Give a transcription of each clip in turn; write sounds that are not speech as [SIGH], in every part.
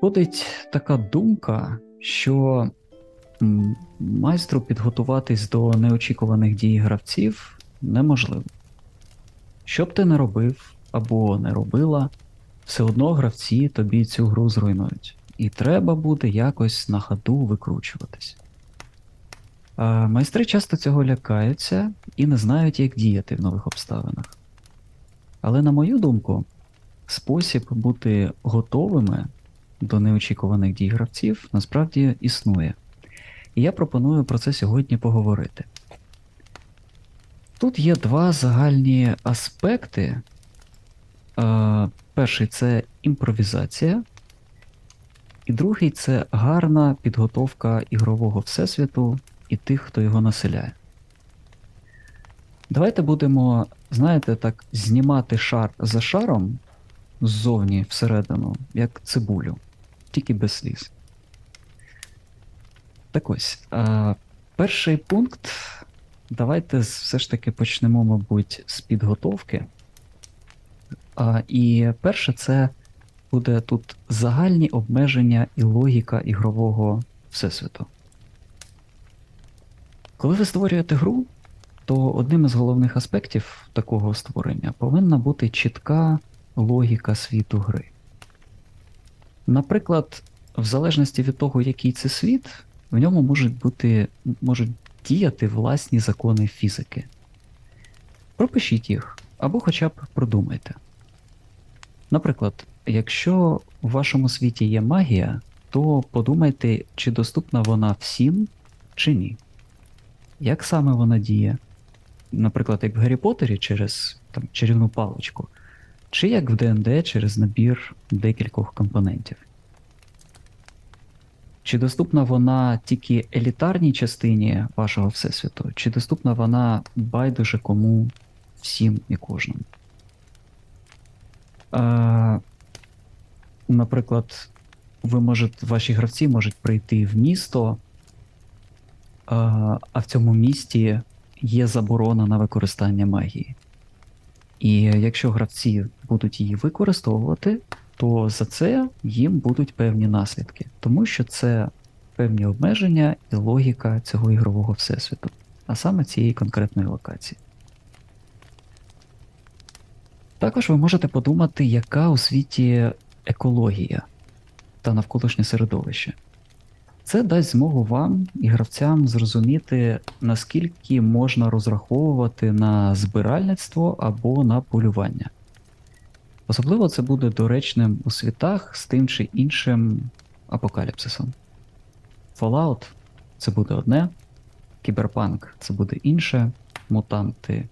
Ходить така думка, що майстру підготуватись до неочікуваних дій гравців неможливо. Що б ти не робив або не робила, все одно гравці тобі цю гру зруйнують, і треба буде якось на ходу викручуватись. Майстри часто цього лякаються і не знають, як діяти в нових обставинах. Але, на мою думку, спосіб бути готовими до неочікуваних дій гравців насправді існує. І я пропоную про це сьогодні поговорити. Тут є два загальні аспекти. Перший це імпровізація, і другий це гарна підготовка ігрового всесвіту і тих, хто його населяє. Давайте будемо, знаєте, так, знімати шар за шаром ззовні всередину, як цибулю, тільки без сліз. Так ось, а, перший пункт. Давайте все ж таки почнемо, мабуть, з підготовки. А, І перше, це буде тут загальні обмеження і логіка ігрового всесвіту. Коли ви створюєте гру, то одним із головних аспектів такого створення повинна бути чітка логіка світу гри. Наприклад, в залежності від того, який це світ, в ньому можуть бути, можуть діяти власні закони фізики. Пропишіть їх або хоча б продумайте. Наприклад, якщо в вашому світі є магія, то подумайте, чи доступна вона всім чи ні. Як саме вона діє? Наприклад, як в Гаррі Поттері через там, чарівну паличку, чи як в ДНД через набір декількох компонентів. Чи доступна вона тільки елітарній частині вашого всесвіту, чи доступна вона байдуже кому всім і кожному? А, Наприклад, ви можете, ваші гравці можуть прийти в місто, а, в цьому місті є заборона на використання магії. І якщо гравці будуть її використовувати, то за це їм будуть певні наслідки, тому що це певні обмеження і логіка цього ігрового всесвіту, а саме цієї конкретної локації. Також ви можете подумати, яка у світі екологія та навколишнє середовище. Це дасть змогу вам і гравцям зрозуміти, наскільки можна розраховувати на збиральництво або на полювання. Особливо це буде доречним у світах з тим чи іншим апокаліпсисом. Fallout це буде одне, Кіберпанк це буде інше, мутанти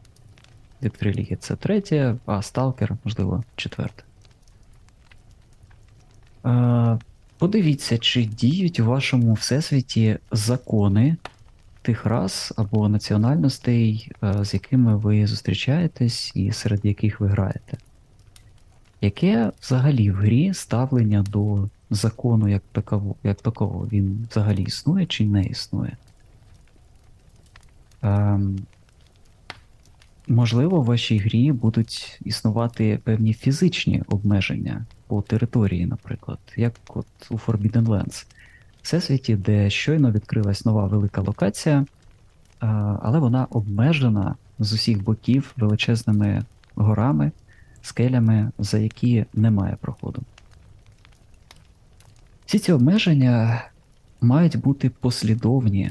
від Фріліги це третє, а Сталкер, можливо, четверте. Е, подивіться, чи діють у вашому всесвіті закони тих рас або національностей, е, з якими ви зустрічаєтесь і серед яких ви граєте. Яке взагалі в грі ставлення до закону як такового, як такового? Він взагалі існує чи не існує? Ем, Можливо, в вашій грі будуть існувати певні фізичні обмеження по території, наприклад, як от у Forbidden Lands. Всесвіті, де щойно відкрилась нова велика локація, але вона обмежена з усіх боків величезними горами скелями, за які немає проходу. Всі ці обмеження мають бути послідовні,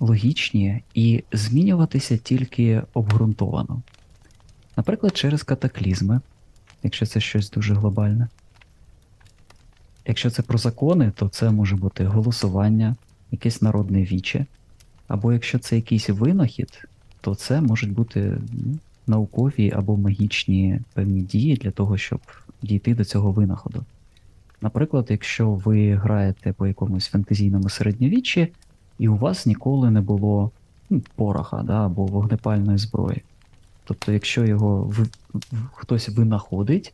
логічні і змінюватися тільки обґрунтовано. Наприклад, через катаклізми, якщо це щось дуже глобальне. Якщо це про закони, то це може бути голосування, якесь народне віче, або якщо це якийсь винахід, то це можуть бути ну, наукові або магічні певні дії для того, щоб дійти до цього винаходу. Наприклад, якщо ви граєте по якомусь фантазійному середньовіччі, і у вас ніколи не було ну, пороха да, або вогнепальної зброї. Тобто, якщо його в, хтось винаходить,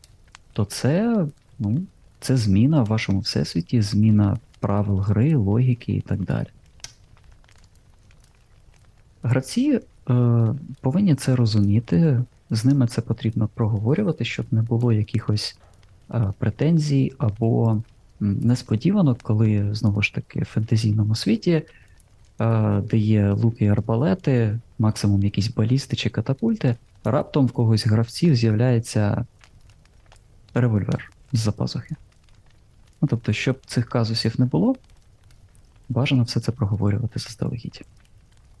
то це ну, це зміна в вашому всесвіті, зміна правил гри, логіки і так далі. Гравці е, повинні це розуміти, з ними це потрібно проговорювати, щоб не було якихось е, претензій або несподівано, коли знову ж таки в фентезійному світі, е, де є луки і арбалети, максимум якісь балісти чи катапульти, раптом в когось гравців з'являється револьвер з-за пазухи. Ну, тобто, щоб цих казусів не було, бажано все це проговорювати заздалегідь.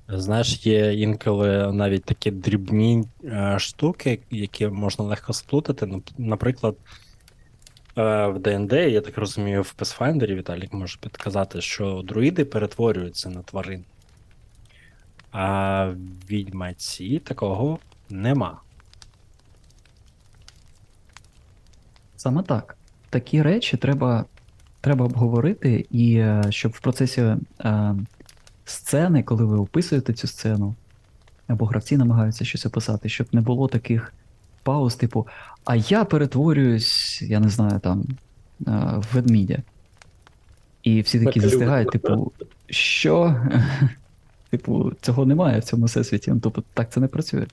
Знаєш, є інколи навіть такі дрібні е, штуки, які можна легко сплутати. Ну, Наприклад, е, в ДНД, я так розумію, в Pathfinder Віталік може підказати, що друїди перетворюються на тварин. А в відьмаці такого нема. Саме так. Такі речі треба треба обговорити, і е, щоб в процесі е, сцени, коли ви описуєте цю сцену, або гравці намагаються щось описати, щоб не було таких пауз, типу, а я перетворююсь, я не знаю, там, е, в ведмідя. І всі такі застигають, типу, що? [LAUGHS] Типу, цього немає в цьому всесвіті. Ну, тобто так це не працює.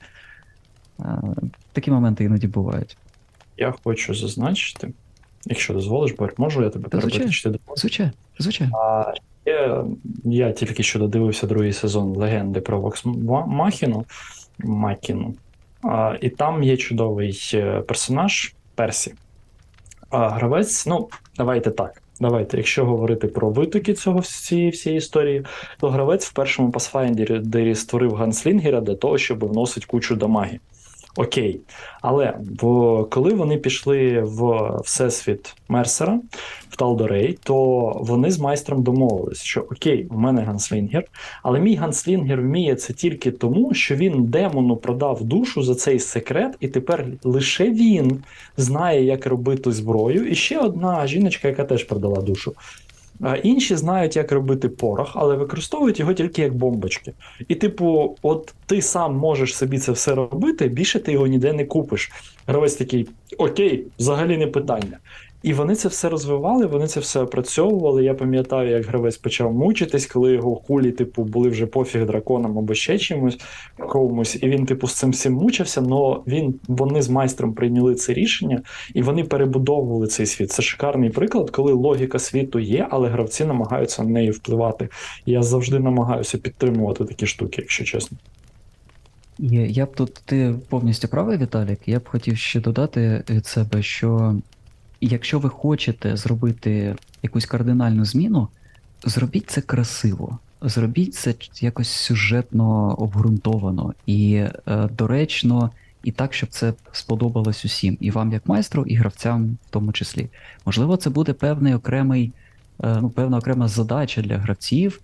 Такі моменти іноді бувають. Я хочу зазначити, якщо дозволиш, Борь, можу я тебе перебити? Звичайно, звичайно. А я, я тільки що додивився другий сезон легенди про Вокс Махіну. Макіну. А, І там є чудовий е, персонаж Персі. А Гравець, ну, давайте так. Давайте, якщо говорити про витоки цього всієї всієї історії, то гравець в першому Pathfinder створив ганслінгера для того, щоб вносити кучу дамаги. Окей. Але в, коли вони пішли в Всесвіт Мерсера в Талдорей, то вони з майстром домовились, що окей, у мене ганслінгер, але мій ганслінгер вміє це тільки тому, що він демону продав душу за цей секрет, і тепер лише він знає, як робити зброю. І ще одна жіночка, яка теж продала душу. Інші знають, як робити порох, але використовують його тільки як бомбочки. І, типу, от ти сам можеш собі це все робити, більше ти його ніде не купиш. Гравець такий, окей, взагалі не питання. І вони це все розвивали, вони це все опрацьовували. Я пам'ятаю, як гравець почав мучитись, коли його кулі, типу, були вже пофіг драконам або ще чимось комусь, і він, типу, з цим всім мучився. але він вони з майстром прийняли це рішення і вони перебудовували цей світ. Це шикарний приклад, коли логіка світу є, але гравці намагаються на неї впливати. Я завжди намагаюся підтримувати такі штуки, якщо чесно. Я б тут ти повністю правий, Віталік. Я б хотів ще додати від себе, що якщо ви хочете зробити якусь кардинальну зміну, зробіть це красиво, зробіть це якось сюжетно обґрунтовано і е, доречно, і так, щоб це сподобалось усім, і вам, як майстру, і гравцям в тому числі. Можливо, це буде певний окремий, е, ну, певна окрема задача для гравців.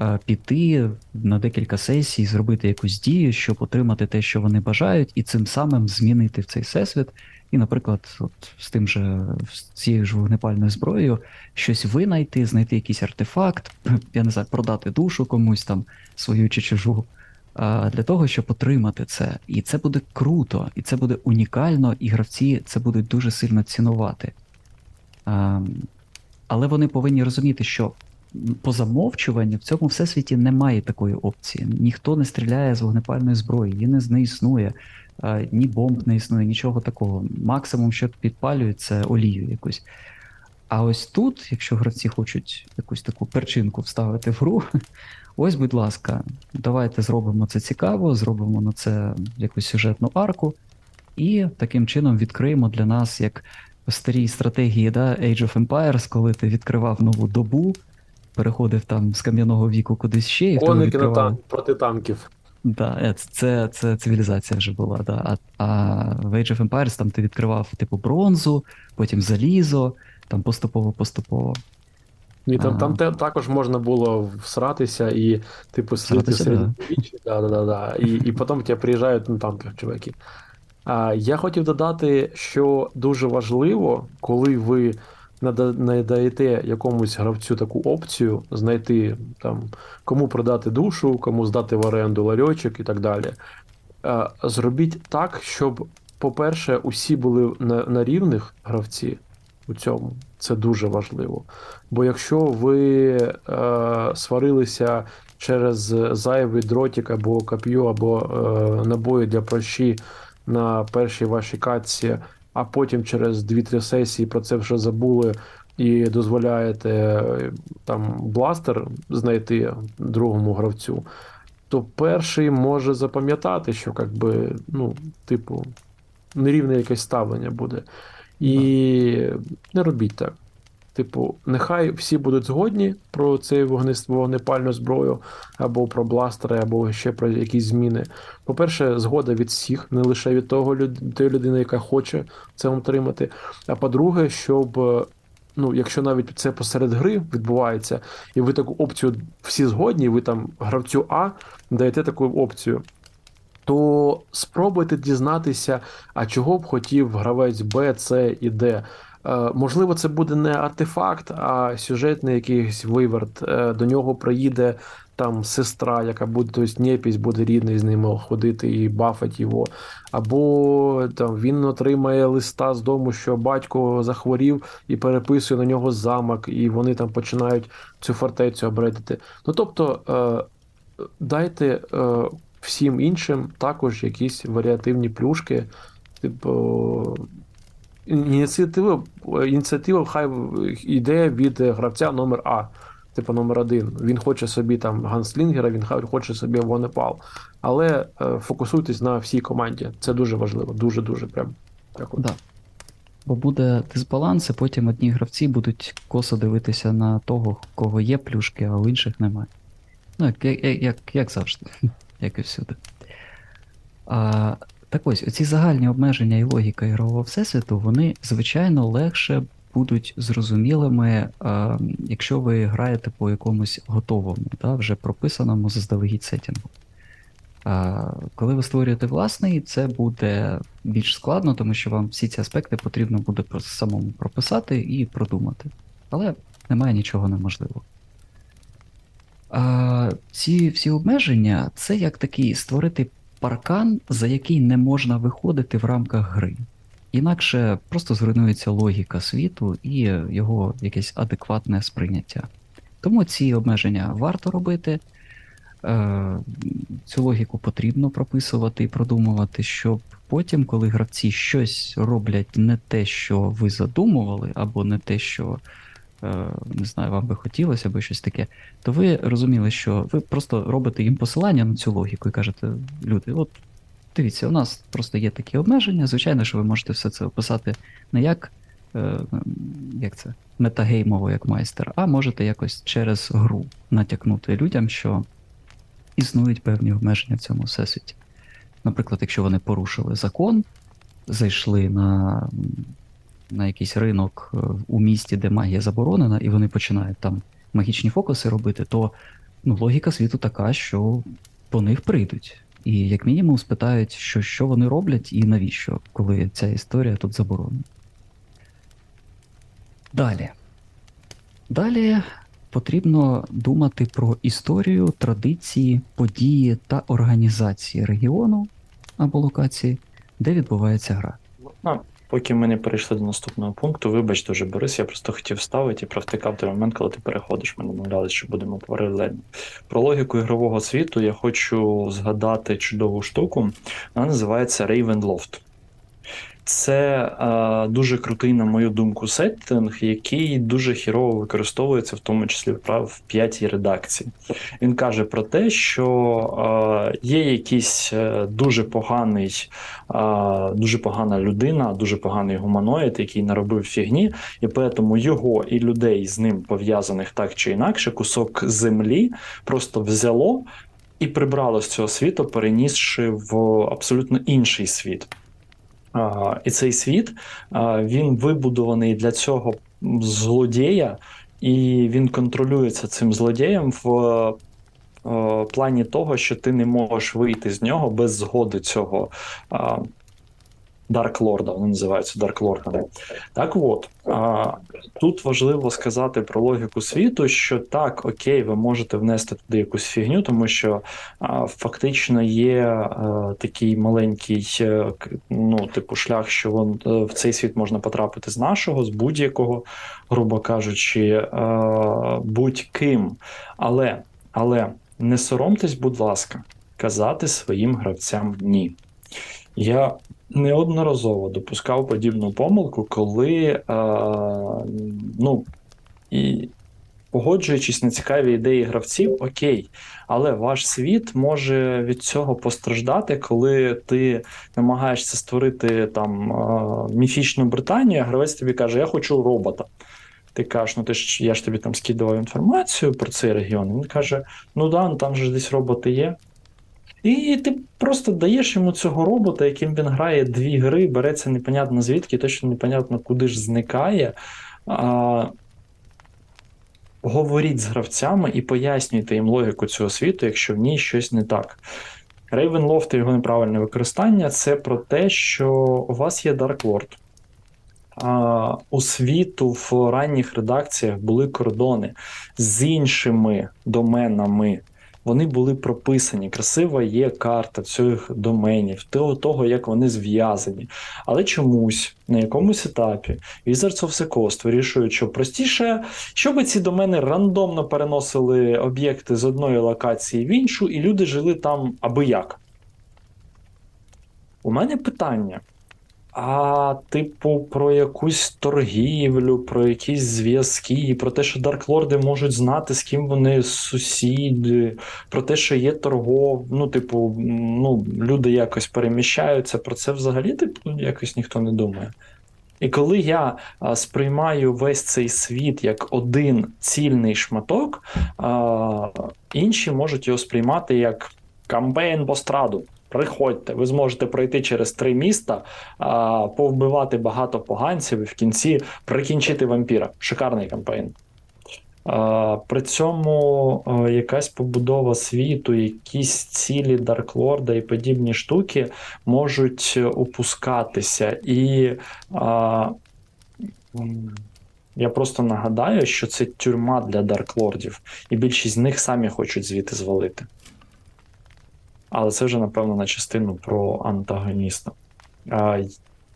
Е, піти на декілька сесій, зробити якусь дію, щоб отримати те, що вони бажають, і цим самим змінити в цей всесвіт і, наприклад, от з тим же з цією ж вогнепальною зброєю щось винайти, знайти якийсь артефакт, [CLEARS THROAT] я не знаю, продати душу комусь там свою чи чужу. Для того, щоб отримати це. І це буде круто, і це буде унікально, і гравці це будуть дуже сильно цінувати. Але вони повинні розуміти, що по замовчуванню в цьому всесвіті немає такої опції. Ніхто не стріляє з вогнепальної зброї, її не, не існує ні бомб не існує, нічого такого. Максимум, що підпалюють, це олію якусь. А ось тут, якщо гравці хочуть якусь таку перчинку вставити в гру, [LAUGHS] ось, будь ласка, давайте зробимо це цікаво, зробимо на це якусь сюжетну арку, і таким чином відкриємо для нас як старій стратегії да, Age of Empires, коли ти відкривав нову добу, переходив там з кам'яного віку кудись ще. і Коники на танк проти танків. Да, е, це це цивілізація вже була. Да. А а в Age of Empires там ти відкривав типу бронзу, потім залізо, там поступово-поступово. Ні, там там те, також можна було всратися і, типу, сидіти середньовіччі, да. Да, да, да, і і потім тебе приїжджають на танках, чуваки. А, Я хотів додати, що дуже важливо, коли ви надаєте якомусь гравцю таку опцію, знайти там, кому продати душу, кому здати в оренду ларьочок і так далі. Зробіть так, щоб, по-перше, усі були на, на рівних гравці у цьому. Це дуже важливо. Бо якщо ви е, сварилися через зайвий дротик або коп'ю, або е, набої для прощі на першій вашій катці, а потім через 2-3 сесії про це вже забули і дозволяєте е, там бластер знайти другому гравцю, то перший може запам'ятати, що якби, ну, типу, нерівне якесь ставлення буде. І не робіть так. Типу, нехай всі будуть згодні про цей вогнепальну зброю, або про бластери, або ще про якісь зміни. По-перше, згода від всіх, не лише від того тої людини, яка хоче це отримати. А по-друге, щоб, е, ну, якщо навіть це посеред гри відбувається, і ви таку опцію всі згодні, ви там гравцю А даєте таку опцію. То спробуйте дізнатися, а чого б хотів гравець Б, С і Д. Е, Можливо, це буде не артефакт, а сюжетний якийсь виверт. Е, До нього приїде там сестра, яка буде, тобто Нєпісь буде рідний з ним ходити і бафать його. Або там він отримає листа з дому, що батько захворів і переписує на нього замок, і вони там починають цю фортецю обредити. Ну тобто, е, дайте всім іншим також якісь варіативні плюшки. Типу, ініціатива, ініціатива хай йде від гравця номер А, типу номер один. Він хоче собі там ганслінгера, він хоче собі вогнепал. Але е, фокусуйтесь на всій команді. Це дуже важливо, дуже дуже прям. Дякую. Да. Бо буде дисбаланс, і потім одні гравці будуть косо дивитися на того, кого є плюшки, а у інших немає. Ну, як, як, як, як завжди, [LAUGHS] як і всюди. А, так ось, оці загальні обмеження і логіка ігрового всесвіту, вони, звичайно, легше будуть зрозумілими, а, якщо ви граєте по якомусь готовому, да, вже прописаному заздалегідь сетінгу. А, коли ви створюєте власний, це буде більш складно, тому що вам всі ці аспекти потрібно буде самому прописати і продумати. Але немає нічого неможливого. А, ці всі обмеження це як такий створити паркан, за який не можна виходити в рамках гри. Інакше просто зруйнується логіка світу і його якесь адекватне сприйняття. Тому ці обмеження варто робити. Е, Цю логіку потрібно прописувати і продумувати, щоб потім, коли гравці щось роблять не те, що ви задумували, або не те, що не знаю, вам би хотілося, або щось таке, то ви розуміли, що ви просто робите їм посилання на цю логіку і кажете, люди, от дивіться, у нас просто є такі обмеження. Звичайно, що ви можете все це описати не як, е, як це, метагеймово, як майстер, а можете якось через гру натякнути людям, що існують певні обмеження в цьому всесвіті. Наприклад, якщо вони порушили закон, зайшли на, на якийсь ринок е, у місті, де магія заборонена, і вони починають там магічні фокуси робити, то ну, логіка світу така, що по них прийдуть. І як мінімум спитають, що, що вони роблять і навіщо, коли ця історія тут заборонена. Далі. Далі потрібно думати про історію, традиції, події та організації регіону або локації, де відбувається гра. Поки ми не перейшли до наступного пункту, вибач дуже, Борис, я просто хотів вставити і провтикав той момент, коли ти переходиш. Ми домовлялися, що будемо паралельно. Про логіку ігрового світу я хочу згадати чудову штуку. Вона називається Ravenloft. Це е, дуже крутий, на мою думку, сеттинг, який дуже хірово використовується, в тому числі в, п'ятій редакції. Він каже про те, що е, є якийсь е, дуже поганий, е, дуже погана людина, дуже поганий гуманоїд, який наробив фігні, і тому його і людей з ним пов'язаних так чи інакше, кусок землі просто взяло і прибрало з цього світу, перенісши в абсолютно інший світ. І цей світ він вибудований для цього злодія, і він контролюється цим злодієм в плані того, що ти не можеш вийти з нього без згоди цього Dark Lord а, вони називаються Dark Lord ами. Так от а, тут важливо сказати про логіку світу, що так, окей, ви можете внести туди якусь фігню, тому що а, фактично є а, такий маленький, е, ну, типу, шлях, що вон, е, в цей світ можна потрапити з нашого, з будь-якого, грубо кажучи, будь-ким. Але, але. не соромтесь, будь ласка, казати своїм гравцям ні. Я неодноразово допускав подібну помилку, коли ну, і погоджуючись на цікаві ідеї гравців, окей, але ваш світ може від цього постраждати, коли ти намагаєшся створити там міфічну Британію, а гравець тобі каже: Я хочу робота. Ти кажеш, ну ти ж я ж тобі там скидував інформацію про цей регіон. Він каже: Ну да, ну там же десь роботи є. І ти просто даєш йому цього робота, яким він грає дві гри, береться непонятно звідки, точно непонятно, куди ж зникає. А, Говоріть з гравцями і пояснюйте їм логіку цього світу, якщо в ній щось не так. Рейвенлофт і його неправильне використання це про те, що у вас є Dark Lord. А, У світу в ранніх редакціях були кордони з іншими доменами вони були прописані. Красива є карта цих доменів, того, як вони зв'язані. Але чомусь на якомусь етапі Wizards of the Coast вирішують, що простіше, щоб ці домени рандомно переносили об'єкти з одної локації в іншу, і люди жили там аби як. У мене питання. А, типу, про якусь торгівлю, про якісь зв'язки, про те, що Дарклорди можуть знати, з ким вони сусіди, про те, що є торгов, ну, типу, ну, люди якось переміщаються. Про це взагалі типу, якось ніхто не думає. І коли я а, сприймаю весь цей світ як один цільний шматок, а, інші можуть його сприймати як кампейн постраду. Приходьте, ви зможете пройти через три міста, а, повбивати багато поганців і в кінці прикінчити вампіра. Шикарний кампейн. А, При цьому а, якась побудова світу, якісь цілі Дарклорда і подібні штуки можуть упускатися. І а, я просто нагадаю, що це тюрма для Дарклордів, і більшість з них самі хочуть звідти звалити. Але це вже, напевно, на частину про антагоніста. А,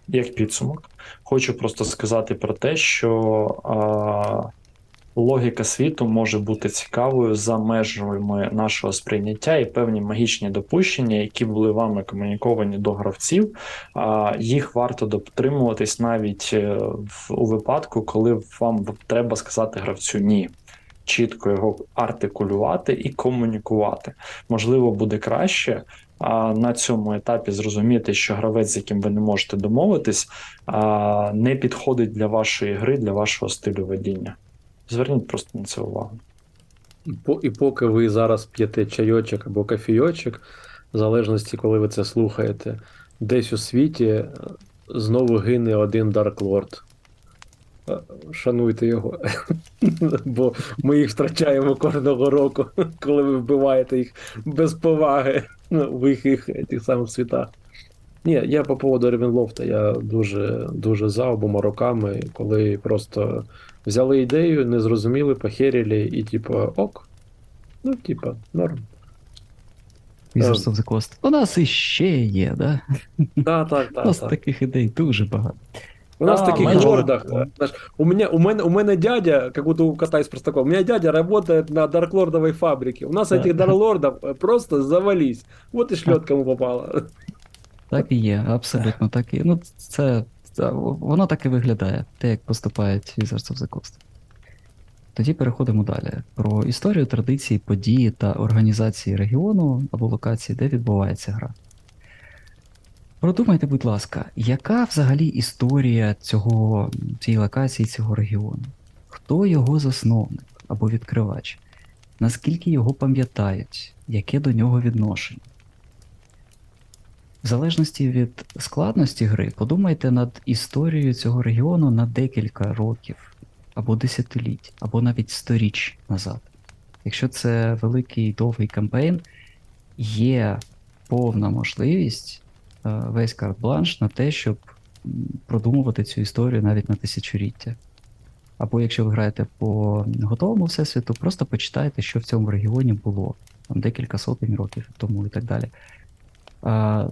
Як підсумок, хочу просто сказати про те, що а, логіка світу може бути цікавою за межами нашого сприйняття і певні магічні допущення, які були вами комуніковані до гравців. А, Їх варто дотримуватись навіть е, в, у випадку, коли вам треба сказати гравцю ні чітко його артикулювати і комунікувати. Можливо, буде краще а, на цьому етапі зрозуміти, що гравець, з яким ви не можете домовитись, а, не підходить для вашої гри, для вашого стилю ведіння. Зверніть просто на це увагу. І поки ви зараз п'єте чайочок або кофійочок, в залежності, коли ви це слухаєте, десь у світі е, знову гине один Dark Lord. Шануйте його, [LAUGHS] бо ми їх втрачаємо кожного року, [LAUGHS] коли ви вбиваєте їх без поваги в їх, їх тих самих світах. Ні, я по поводу Ревенлофта, я дуже дуже за обома роками, коли просто взяли ідею, не зрозуміли, похерили, і типу, ок. Ну, типа, норм. Wizards of the Coast. У нас іще є, да? Так, так, так. У нас таких ідей дуже багато. У нас в таких майор... лордах, у меня, у, меня, у меня дядя, как будто у кота из у меня дядя работает на дарклордовой фабрике. У нас да. этих дарлордов просто завались. Вот и шлет кому попало. Так і є, абсолютно так і. Ну, це, це воно так і виглядає, те, як поступають Wizards of the Coast. Тоді переходимо далі. Про історію, традиції, події та організації регіону або локації, де відбувається гра. Продумайте, будь ласка, яка взагалі історія цього, цієї локації, цього регіону? Хто його засновник або відкривач? Наскільки його пам'ятають, яке до нього відношення? В залежності від складності гри, подумайте над історією цього регіону на декілька років, або десятиліть, або навіть сторіч назад. Якщо це великий довгий campaign, є повна можливість весь карт-бланш на те, щоб продумувати цю історію навіть на тисячоліття. Або якщо ви граєте по готовому всесвіту, просто почитайте, що в цьому регіоні було там декілька сотень років тому і так далі. А,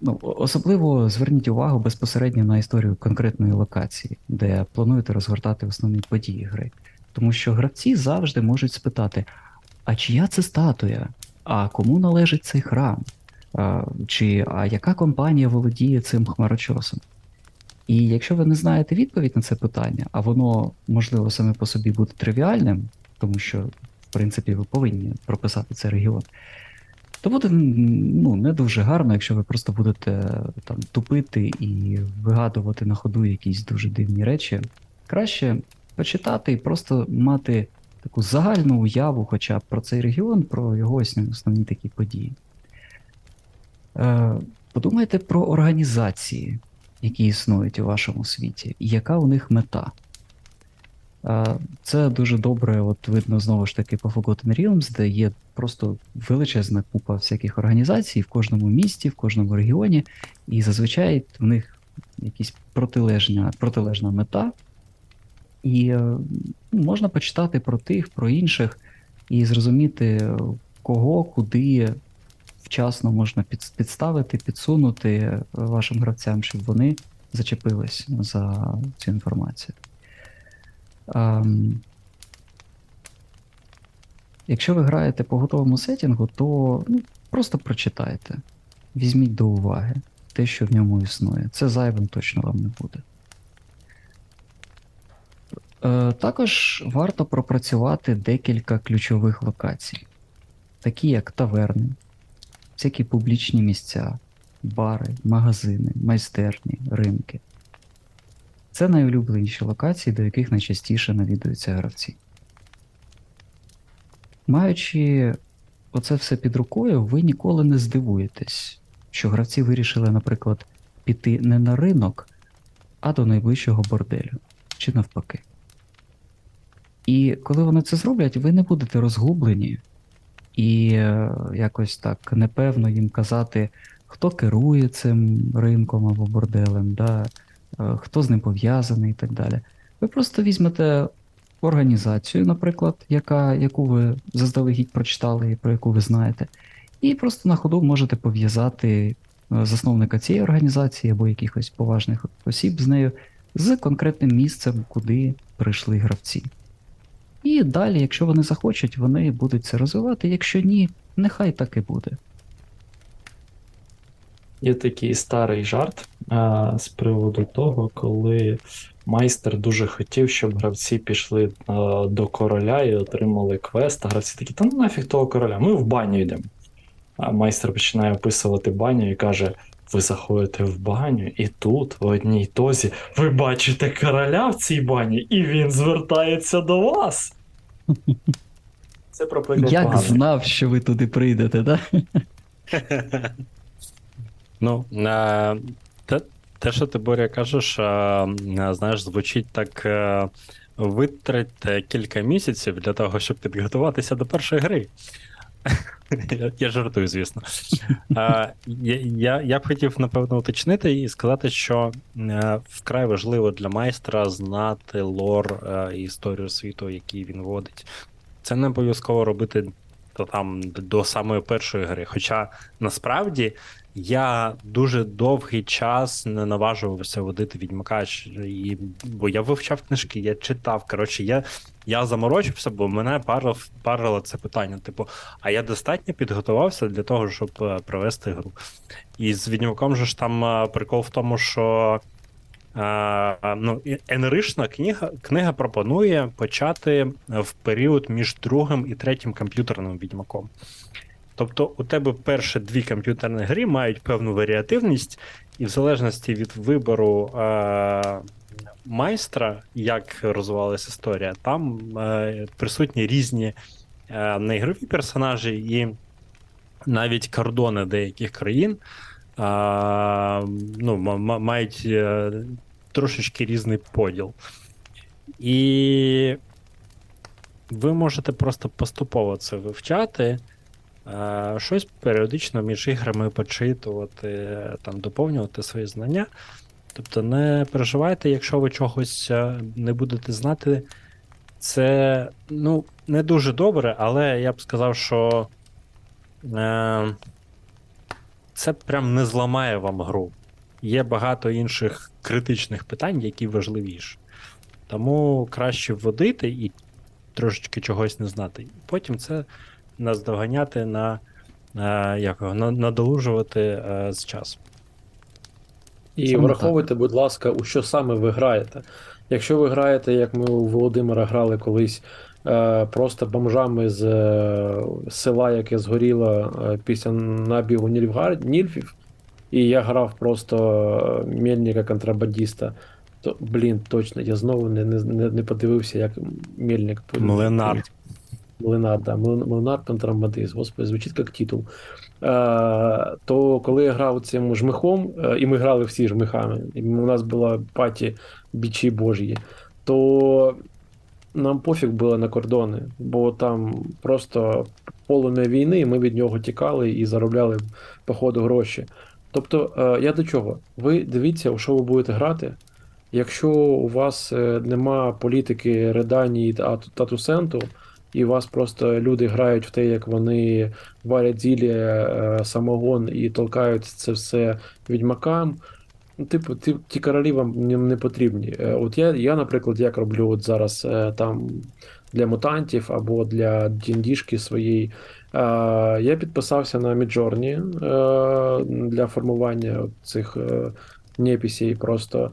ну, Особливо зверніть увагу безпосередньо на історію конкретної локації, де плануєте розгортати основні події гри. Тому що гравці завжди можуть спитати: а чия це статуя? А кому належить цей храм? Чи а яка компанія володіє цим хмарочосом? І якщо ви не знаєте відповідь на це питання, а воно можливо саме по собі буде тривіальним, тому що, в принципі, ви повинні прописати цей регіон, то буде ну, не дуже гарно, якщо ви просто будете там тупити і вигадувати на ходу якісь дуже дивні речі. Краще почитати і просто мати таку загальну уяву, хоча б про цей регіон, про його основні такі події. Е, Подумайте про організації, які існують у вашому світі, і яка у них мета. Е, Це дуже добре, от видно знову ж таки по Forgotten Realms, де є просто величезна купа всяких організацій в кожному місті, в кожному регіоні, і зазвичай в них якась протилежна, протилежна мета. І е, ну, можна почитати про тих, про інших, і зрозуміти, кого, куди вчасно можна під- підставити, підсунути е, вашим гравцям, щоб вони зачепились за цю інформацію. Ем, Якщо ви граєте по готовому сетінгу, то ну, просто прочитайте. Візьміть до уваги те, що в ньому існує. Це зайвим точно вам не буде. Е, Також варто пропрацювати декілька ключових локацій, такі як таверни, всякі публічні місця, бари, магазини, майстерні, ринки. Це найулюбленіші локації, до яких найчастіше навідуються гравці. Маючи оце все під рукою, ви ніколи не здивуєтесь, що гравці вирішили, наприклад, піти не на ринок, а до найближчого борделю, чи навпаки. І коли вони це зроблять, ви не будете розгублені і е, якось так непевно їм казати, хто керує цим ринком або борделем, да, е, хто з ним пов'язаний і так далі. Ви просто візьмете організацію, наприклад, яка, яку ви заздалегідь прочитали і про яку ви знаєте, і просто на ходу можете пов'язати е, засновника цієї організації або якихось поважних осіб з нею з конкретним місцем, куди прийшли гравці. І далі, якщо вони захочуть, вони будуть це розвивати. Якщо ні, нехай так і буде. Є такий старий жарт а, з приводу того, коли майстер дуже хотів, щоб гравці пішли а, до короля і отримали квест, а гравці такі, та ну нафіг того короля, ми в баню йдемо. А майстер починає описувати баню і каже: ви заходите в баню, і тут, в одній тозі, ви бачите короля в цій бані, і він звертається до вас. Це про приклад Як поганий. знав, що ви туди прийдете, да? Ну, е, те, те, що ти, Боря, кажеш, е, е, знаєш, звучить так. е, Витратьте кілька місяців для того, щоб підготуватися до першої гри. [LAUGHS] Я, я жартую, звісно. А, я, я, б хотів, напевно, уточнити і сказати, що е, вкрай важливо для майстра знати лор е, історію світу, який він водить. Це не обов'язково робити то там до самої першої гри. Хоча насправді я дуже довгий час не наважувався водити відьмака, і, бо я вивчав книжки, я читав. Коротше, я, я заморочився, бо мене парило, парило це питання. Типу, а я достатньо підготувався для того, щоб е, провести гру. І з відьмаком же ж там е, прикол в тому, що. Ну, і енерична книга, книга пропонує почати в період між другим і третім комп'ютерним відьмаком. Тобто у тебе перші дві комп'ютерні гри мають певну варіативність, і в залежності від вибору е- майстра, як розвивалася історія, там е- присутні різні е- неігрові персонажі і навіть кордони деяких країн е- ну, мають е- трошечки різний поділ. І ви можете просто поступово це вивчати. Е, Щось періодично між іграми почитувати, там, доповнювати свої знання. Тобто не переживайте, якщо ви чогось е, не будете знати, це ну, не дуже добре, але я б сказав, що це прям не зламає вам гру. Є багато інших критичних питань, які важливіші. Тому краще вводити і трошечки чогось не знати. І Потім це наздоганяти на, е, як на, надолужувати е, з часу. І Саме враховуйте, будь ласка, у що саме ви граєте. Якщо ви граєте, як ми у Володимира грали колись, просто бомжами з е, села, яке згоріло е, після набігу Нільфгар... Нільфів, і я грав просто е, мельника контрабандіста, то, блін, точно, я знову не, не, не не подивився, як мельник. Млинар. Млинар, да. Млинар контрабандист, господи, звучить як титул. Е, то коли я грав цим жмихом, е, і ми грали всі жмихами, і у нас була паті бічі божі, то нам пофіг було на кордони, бо там просто полум'я війни, і ми від нього тікали і заробляли по ходу гроші. Тобто, е, я до чого? Ви дивіться, у що ви будете грати. Якщо у вас е, нема політики Реданії та Татусенту, і у вас просто люди грають в те, як вони варять зілля, е, самогон і толкають це все відьмакам. Ну, типу, ті, ті королі вам не, потрібні. Е, От я, я, наприклад, як роблю от зараз е, там для мутантів або для діндішки своєї. Е, Я підписався на Midjourney для формування цих е. Просто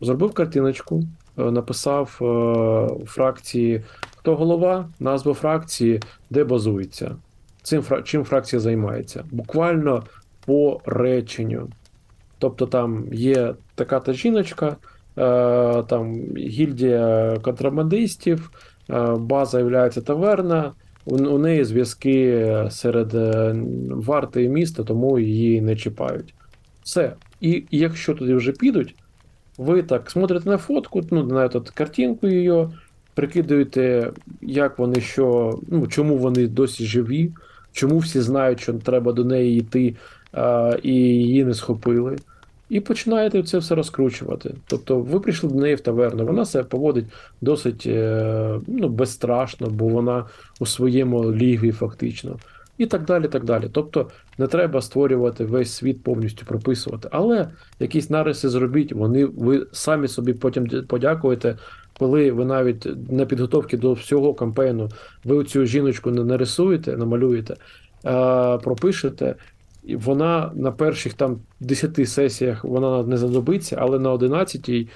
зробив картиночку, написав фракції, хто голова, назва фракції, де базується. Цим чим фракція займається. Буквально по реченню. Тобто там є така та жіночка, е, там гільдія контрабандистів, е, база є таверна. У, неї зв'язки серед е, варти і міста, тому її не чіпають. Все. І, якщо туди вже підуть, ви так смотрите на фотку, ну, на этот, картинку її, прикидуєте, як вони що, ну, чому вони досі живі, чому всі знають, що треба до неї йти, і її не схопили. І починаєте це все розкручувати. Тобто ви прийшли до неї в таверну, вона себе поводить досить е, ну, безстрашно, бо вона у своєму лігві фактично. І так далі. так далі. Тобто не треба створювати весь світ повністю прописувати. Але якісь нариси зробіть, вони ви самі собі потім подякуєте, коли ви навіть на підготовці до всього кампейну ви цю жіночку не нарисуєте, намалюєте, пропишете. Вона на перших там 10 сесіях вона не задобиться, але на 11-й,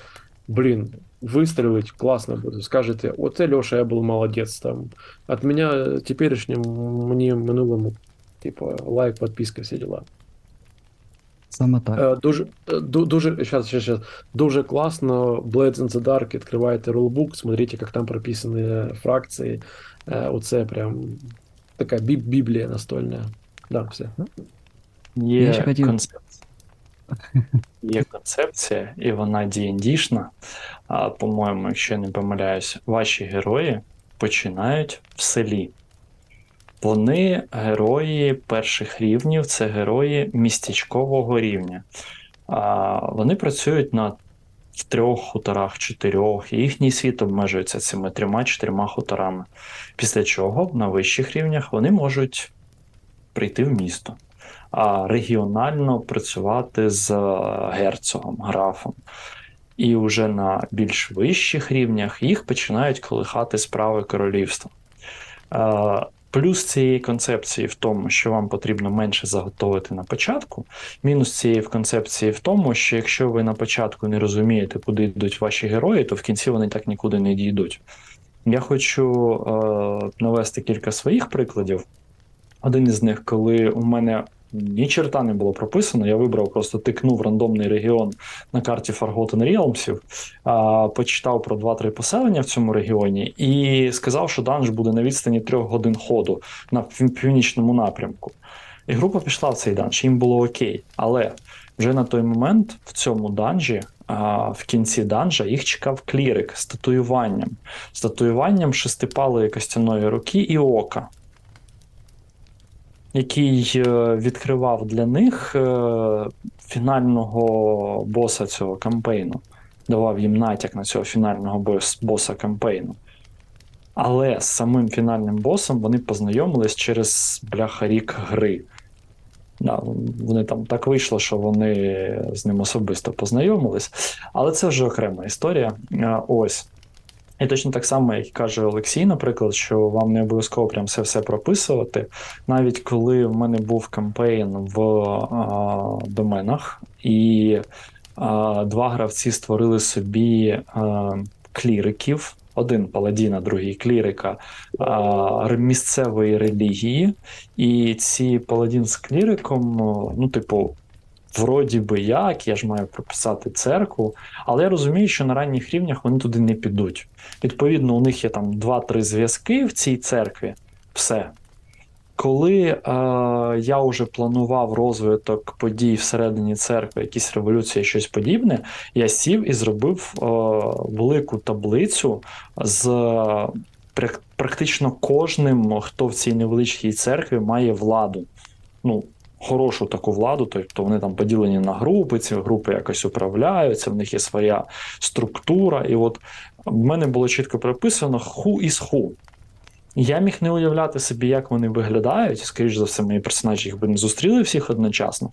блін, вистрілить, класно буде. Скажете, оце Льоша, я був молодець. Там. От мене теперішньому, мені минулому, типу, лайк, підписка, всі діла. Саме так. Е, Дуже, е, дуже, щас, щас, щас. дуже класно. Blades in the Dark, відкриваєте рулбук, смотрите, як там прописані фракції. Е, Оце прям така бі- біблія настольна. Да, все. Є хотів- концепція. Є концепція, і вона D&D-шна. А, по-моєму, якщо я не помиляюсь, ваші герої починають в селі. Вони герої перших рівнів, це герої містечкового рівня. А, вони працюють на в трьох хуторах, чотирьох, і їхній світ обмежується цими трьома-чотирма хуторами. Після чого на вищих рівнях вони можуть прийти в місто регіонально працювати з е, герцогом, графом. І вже на більш вищих рівнях їх починають колихати справи королівства. Е, Плюс цієї концепції в тому, що вам потрібно менше заготовити на початку. Мінус цієї концепції в тому, що якщо ви на початку не розумієте, куди йдуть ваші герої, то в кінці вони так нікуди не дійдуть. Я хочу е, навести кілька своїх прикладів. Один із них, коли у мене ні черта не було прописано, я вибрав, просто тикнув рандомний регіон на карті Forgotten Realmsів, а, почитав про 2-3 поселення в цьому регіоні і сказав, що данж буде на відстані 3 годин ходу на північному напрямку. І група пішла в цей данж, їм було окей. Але вже на той момент в цьому данжі, а, в кінці данжа, їх чекав клірик з татуюванням, з татуюванням шестипалої костяної руки і ока який е, відкривав для них е, фінального боса цього кампейну, давав їм натяк на цього фінального боса кампейну. Але з самим фінальним босом вони познайомились через бляха рік гри. Да, вони там так вийшло, що вони з ним особисто познайомились. Але це вже окрема історія. Е, Ось. І точно так само, як каже Олексій, наприклад, що вам не обов'язково прям все все прописувати. Навіть коли в мене був кампейн в а, доменах, і а, два гравці створили собі а, кліриків. Один паладіна, другий клірика а, місцевої релігії, і ці паладін з кліриком, ну, типу, вроді би як, я ж маю прописати церкву, але я розумію, що на ранніх рівнях вони туди не підуть. Відповідно, у них є там 2-3 зв'язки в цій церкві. Все. Коли е, я вже планував розвиток подій всередині церкви, якісь революції, щось подібне, я сів і зробив е, велику таблицю з е, практично кожним, хто в цій невеличкій церкві має владу. Ну, хорошу таку владу, тобто вони там поділені на групи, ці групи якось управляються, в них є своя структура. І от в мене було чітко прописано who is who. Я міг не уявляти собі, як вони виглядають, скоріш за все, мої персонажі їх би не зустріли всіх одночасно.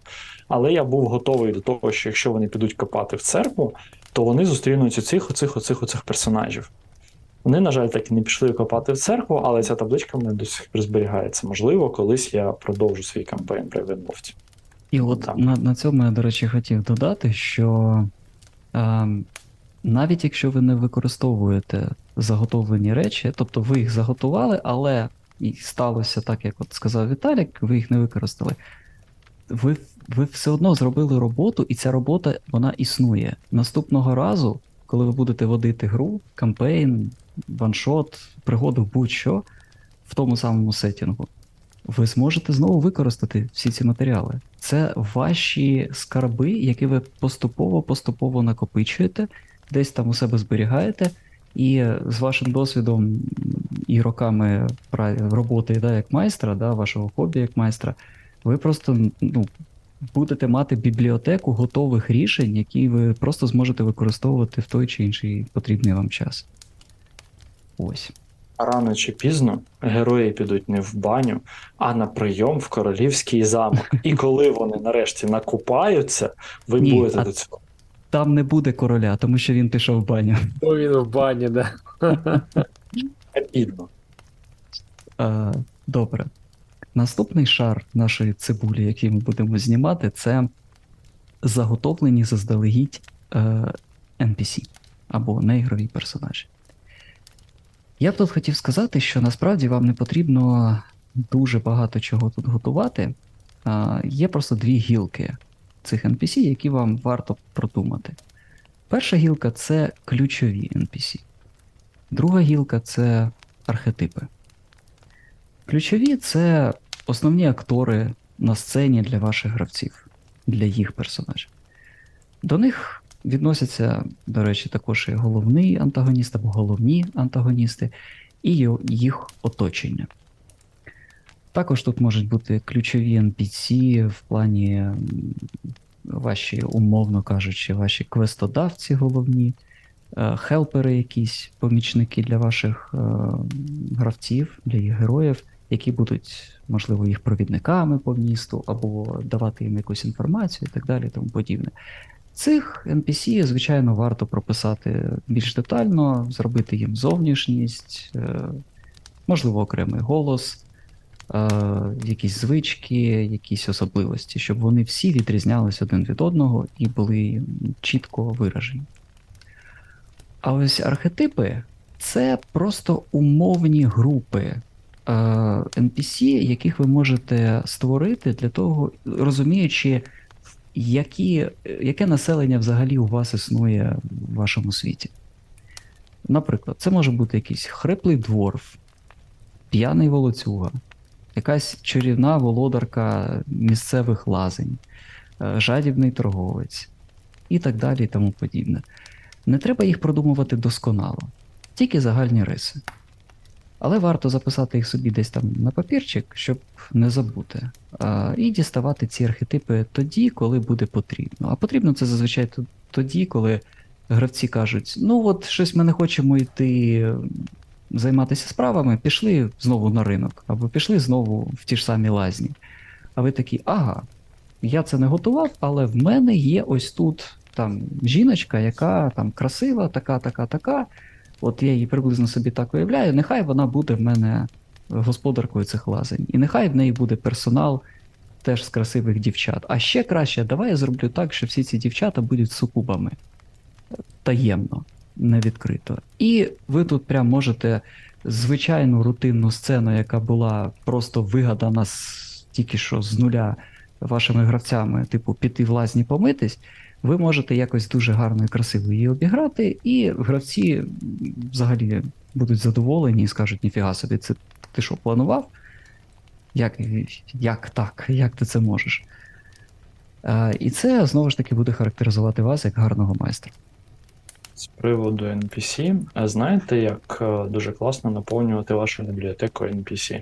Але я був готовий до того, що якщо вони підуть копати в церкву, то вони зустрінуть оцих, оцих, оцих, оцих персонажів. Вони, на жаль, так і не пішли копати в церкву, але ця табличка в мене до сих пір зберігається. Можливо, колись я продовжу свій кампейн при Венлофті. І от на на цьому я, до речі, хотів додати, що е, навіть якщо ви не використовуєте заготовлені речі, тобто ви їх заготували, але і сталося так, як от сказав Віталік, ви їх не використали. Ви ви все одно зробили роботу, і ця робота вона існує. Наступного разу, коли ви будете водити гру, кампейн, ваншот, пригоду, будь-що в тому самому сетінгу, ви зможете знову використати всі ці матеріали. Це ваші скарби, які ви поступово-поступово накопичуєте, десь там у себе зберігаєте, і з вашим досвідом і роками роботи да, як майстра, да, вашого хобі як майстра, ви просто ну, будете мати бібліотеку готових рішень, які ви просто зможете використовувати в той чи інший потрібний вам час. Ось. Рано чи пізно герої підуть не в баню, а на прийом в королівський замок. І коли вони нарешті накупаються, ви Ні, будете до цього. Там не буде короля, тому що він пішов в баню. Бо він в бані, да. Обідно. Добре. Наступний шар нашої цибулі, який ми будемо знімати, це заготовлені заздалегідь е, NPC або неігрові персонажі. Я б тут хотів сказати, що насправді вам не потрібно дуже багато чого тут готувати. А, Є просто дві гілки цих NPC, які вам варто продумати. Перша гілка це ключові NPC. Друга гілка це архетипи. Ключові це основні актори на сцені для ваших гравців, для їх персонажів. До них відносяться, до речі, також і головний антагоніст або головні антагоністи, і їх оточення. Також тут можуть бути ключові NPC в плані ваші, умовно кажучи, ваші квестодавці головні, е, хелпери, якісь помічники для ваших е, гравців, для їх героїв, які будуть, можливо, їх провідниками по місту, або давати їм якусь інформацію і так далі, тому подібне. Цих NPC, звичайно, варто прописати більш детально, зробити їм зовнішність, е, можливо, окремий голос, е, якісь звички, якісь особливості, щоб вони всі відрізнялись один від одного і були чітко виражені. А ось архетипи це просто умовні групи е, NPC, яких ви можете створити для того, розуміючи які, яке населення взагалі у вас існує в вашому світі. Наприклад, це може бути якийсь хриплий дворф, п'яний волоцюга, якась чарівна володарка місцевих лазень, е, жадібний торговець і так далі і тому подібне. Не треба їх продумувати досконало, тільки загальні риси. Але варто записати їх собі десь там на папірчик, щоб не забути. А, І діставати ці архетипи тоді, коли буде потрібно. А потрібно це зазвичай тоді, коли гравці кажуть: ну от щось ми не хочемо йти займатися справами, пішли знову на ринок, або пішли знову в ті ж самі лазні. А ви такі, ага, я це не готував, але в мене є ось тут там жіночка, яка там красива, така, така, така. От я її приблизно собі так уявляю, нехай вона буде в мене господаркою цих лазень. І нехай в неї буде персонал теж з красивих дівчат. А ще краще, давай я зроблю так, що всі ці дівчата будуть сукубами таємно, не відкрито. І ви тут прям можете звичайну рутинну сцену, яка була просто вигадана з, тільки що з нуля вашими гравцями, типу, піти в лазні помитись. Ви можете якось дуже гарно і красиво її обіграти, і гравці взагалі будуть задоволені і скажуть: ніфіга собі, це ти що, планував? Як, як так? Як ти це можеш? Е, і це знову ж таки буде характеризувати вас як гарного майстра. З приводу NPC, знаєте, як е, дуже класно наповнювати вашу бібліотеку NPC?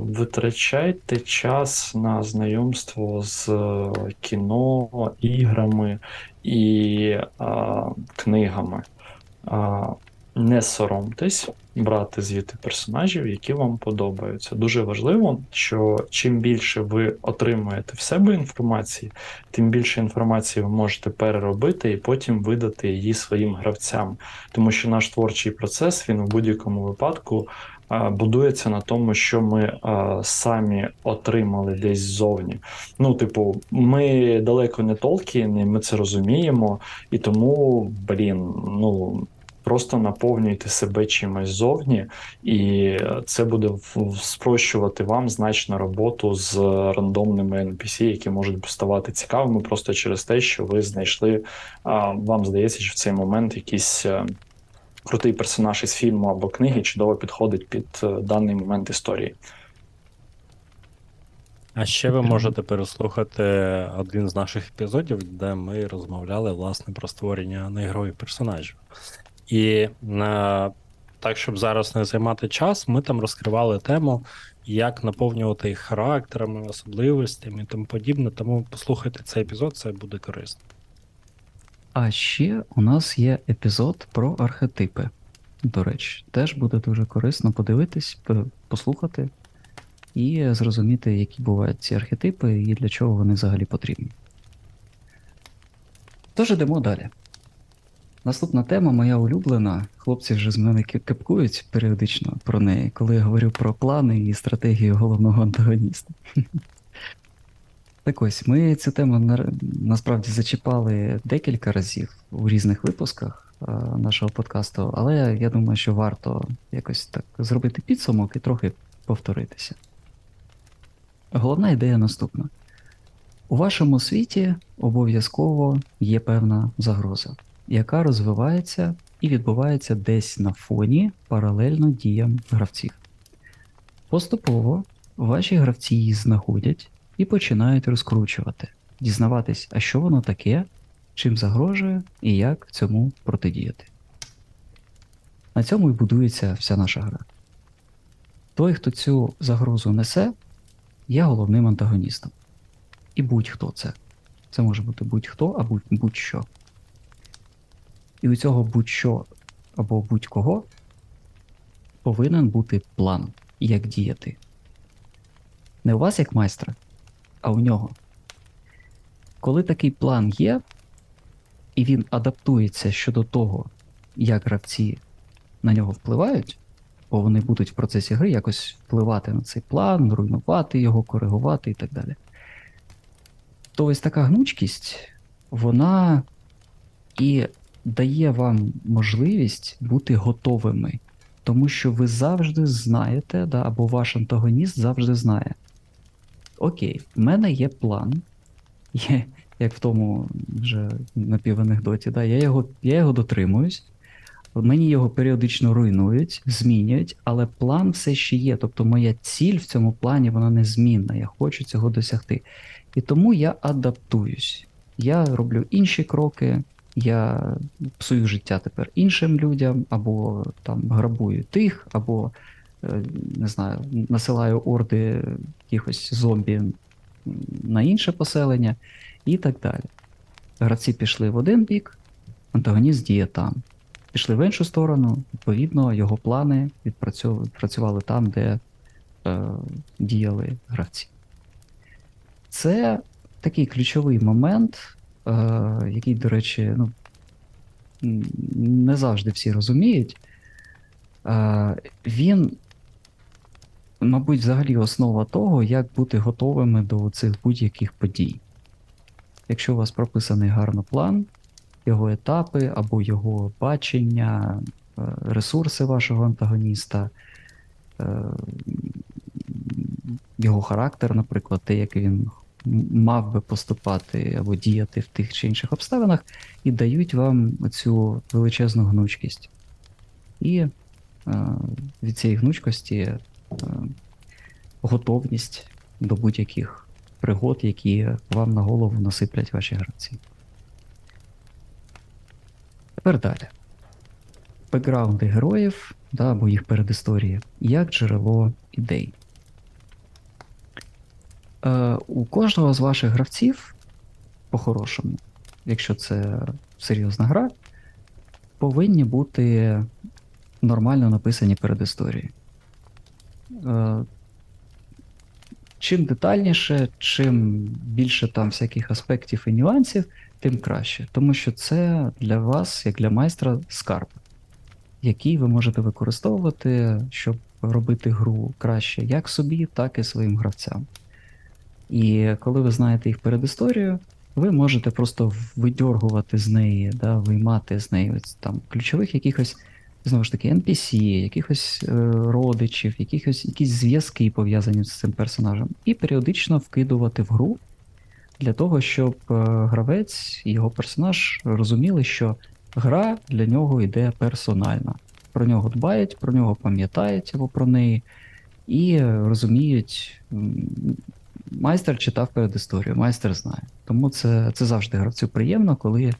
Витрачайте час на знайомство з е, кіно, іграми і а, книгами. А, Не соромтесь брати звідти персонажів, які вам подобаються. Дуже важливо, що чим більше ви отримуєте в себе інформації, тим більше інформації ви можете переробити і потім видати її своїм гравцям. Тому що наш творчий процес він у будь-якому випадку будується на тому, що ми самі отримали десь ззовні. Ну, типу, ми далеко не Толкін, і ми це розуміємо, і тому, блін, ну. Просто наповнюйте себе чимось зовні, і це буде спрощувати вам значно роботу з рандомними NPC, які можуть ставати цікавими просто через те, що ви знайшли, вам здається, що в цей момент якийсь е, крутий персонаж із фільму або книги чудово підходить під е, даний момент історії. А ще ви можете переслухати один з наших епізодів, де ми розмовляли власне про створення неігрових персонажів. І на, так, щоб зараз не займати час, ми там розкривали тему, як наповнювати їх характерами, особливостями і тому подібне. Тому послухайте цей епізод, це буде корисно. А ще у нас є епізод про архетипи. До речі, теж буде дуже корисно подивитись, послухати і зрозуміти, які бувають ці архетипи і для чого вони взагалі потрібні. Тож ідемо далі. Наступна тема моя улюблена. Хлопці вже з мене кепкують періодично про неї, коли я говорю про плани і стратегію головного антагоніста. Так ось, ми цю тему на- насправді зачіпали декілька разів у різних випусках е, нашого подкасту, але я думаю, що варто якось так зробити підсумок і трохи повторитися. Головна ідея наступна: у вашому світі обов'язково є певна загроза, яка розвивається і відбувається десь на фоні паралельно діям гравців. Поступово ваші гравці її знаходять і починають розкручувати, дізнаватись, а що воно таке, чим загрожує і як цьому протидіяти. На цьому і будується вся наша гра. Той, хто цю загрозу несе, є головним антагоністом. І будь-хто це. Це може бути будь-хто або будь-що. І у цього будь-що або будь-кого повинен бути план, як діяти. Не у вас як майстра, а у нього. Коли такий план є, і він адаптується щодо того, як гравці на нього впливають, бо вони будуть в процесі гри якось впливати на цей план, руйнувати його, коригувати і так далі. То ось така гнучкість, вона і дає вам можливість бути готовими, тому що ви завжди знаєте, да, або ваш антагоніст завжди знає. Окей, в мене є план, є, як в тому вже напіванекдоті, да, я його, я його дотримуюсь, мені його періодично руйнують, змінюють, але план все ще є. Тобто моя ціль в цьому плані вона незмінна. Я хочу цього досягти. І тому я адаптуюсь. Я роблю інші кроки, я псую життя тепер іншим людям, або там грабую тих, або не знаю, насилаю орди якихось зомбі на інше поселення і так далі. Гравці пішли в один бік, антагоніст діє там. Пішли в іншу сторону, відповідно, його плани відпрацювали там, де е, діяли гравці. Це такий ключовий момент, е, який, до речі, ну, не завжди всі розуміють. Е, Він, мабуть, взагалі основа того, як бути готовими до цих будь-яких подій. Якщо у вас прописаний гарно план, його етапи або його бачення, е, ресурси вашого антагоніста, е, його характер, наприклад, те, як він мав би поступати або діяти в тих чи інших обставинах, і дають вам цю величезну гнучкість. І е, від цієї гнучкості готовність до будь-яких пригод, які вам на голову насиплять ваші гравці. Тепер далі. Бекграунди героїв да, або їх передісторії як джерело ідей. Е, у кожного з ваших гравців, по-хорошому, якщо це серйозна гра, повинні бути нормально написані передісторії. Е, чим детальніше, чим більше там всяких аспектів і нюансів, тим краще. Тому що це для вас, як для майстра, скарб, який ви можете використовувати, щоб робити гру краще як собі, так і своїм гравцям. І коли ви знаєте їх передісторію, ви можете просто видьоргувати з неї, да, виймати з неї ось там ключових якихось, знову ж таки, NPC, якихось е, родичів, якихось якісь зв'язки пов'язані з цим персонажем, і періодично вкидувати в гру для того, щоб е, гравець і його персонаж розуміли, що гра для нього йде персональна. Про нього дбають, про нього пам'ятають або про неї, і розуміють, майстер читав передісторію, майстер знає. Тому це, це завжди гравцю приємно, коли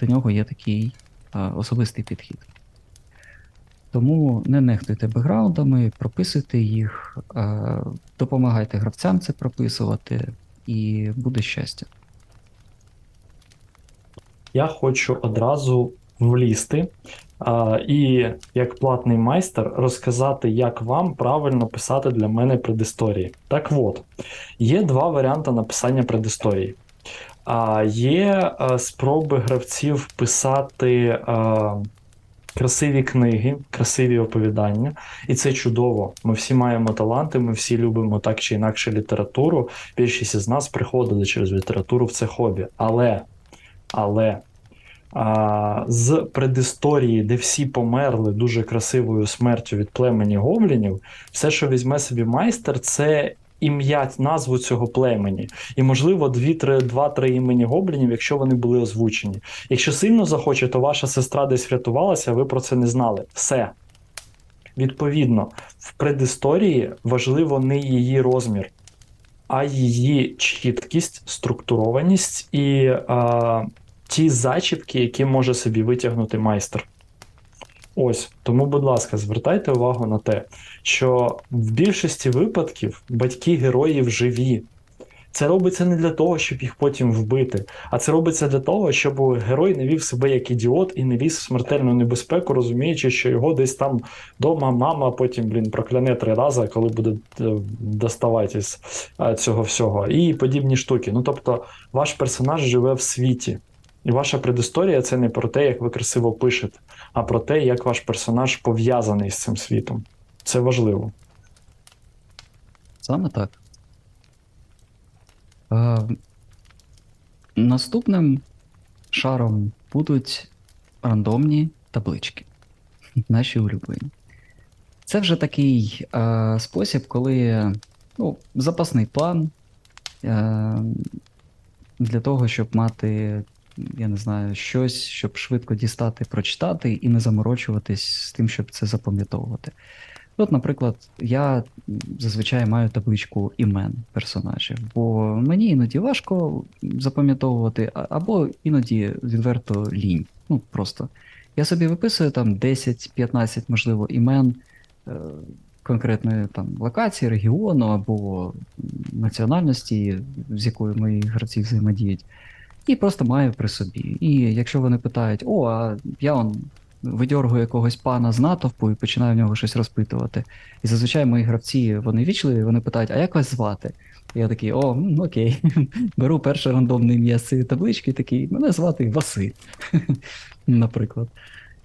до нього є такий е, особистий підхід. Тому не нехтуйте бекграундами, прописуйте їх, е, допомагайте гравцям це прописувати, і буде щастя. Я хочу одразу влізти а, і як платний майстер розказати, як вам правильно писати для мене предісторії. Так от, є два варіанти написання предісторії. А, є а, спроби гравців писати а, красиві книги, красиві оповідання, і це чудово. Ми всі маємо таланти, ми всі любимо так чи інакше літературу. Більшість із нас приходили через літературу в це хобі. Але, але а, з предісторії, де всі померли дуже красивою смертю від племені гоблінів, все, що візьме собі майстер, це ім'я, назву цього племені. І, можливо, два-три імені гоблінів, якщо вони були озвучені. Якщо сильно захоче, то ваша сестра десь врятувалася, ви про це не знали. Все. Відповідно, в предісторії важливо не її розмір, а її чіткість, структурованість і а, ті зачіпки, які може собі витягнути майстер. Ось, тому, будь ласка, звертайте увагу на те, що в більшості випадків батьки героїв живі. Це робиться не для того, щоб їх потім вбити, а це робиться для того, щоб герой не вів себе як ідіот і не ліз в смертельну небезпеку, розуміючи, що його десь там вдома мама потім, блін, прокляне три рази, коли буде е, доставати з е, цього всього. І подібні штуки. Ну тобто, ваш персонаж живе в світі. І ваша предісторія це не про те, як ви красиво пишете, а про те, як ваш персонаж пов'язаний з цим світом. Це важливо. Саме так. Е, наступним шаром будуть рандомні таблички. [LAUGHS] Наші улюблені. Це вже такий е, спосіб, коли ну, запасний план е, для того, щоб мати, я не знаю, щось, щоб швидко дістати, прочитати і не заморочуватись з тим, щоб це запам'ятовувати. От, наприклад, я зазвичай маю табличку імен персонажів, бо мені іноді важко запам'ятовувати, або іноді відверто лінь. Ну, просто. Я собі виписую там 10-15, можливо, імен е, конкретної там локації, регіону або національності, з якою мої гравці взаємодіють, і просто маю при собі. І якщо вони питають, о, а я он видьоргую якогось пана з натовпу і починаю в нього щось розпитувати. І зазвичай мої гравці вони вічливі, вони питають, а як вас звати? Я такий, о, окей. [LAUGHS] Беру перше рандомне ім'я з цієї таблички, такий, мене звати Василь, [LAUGHS] наприклад.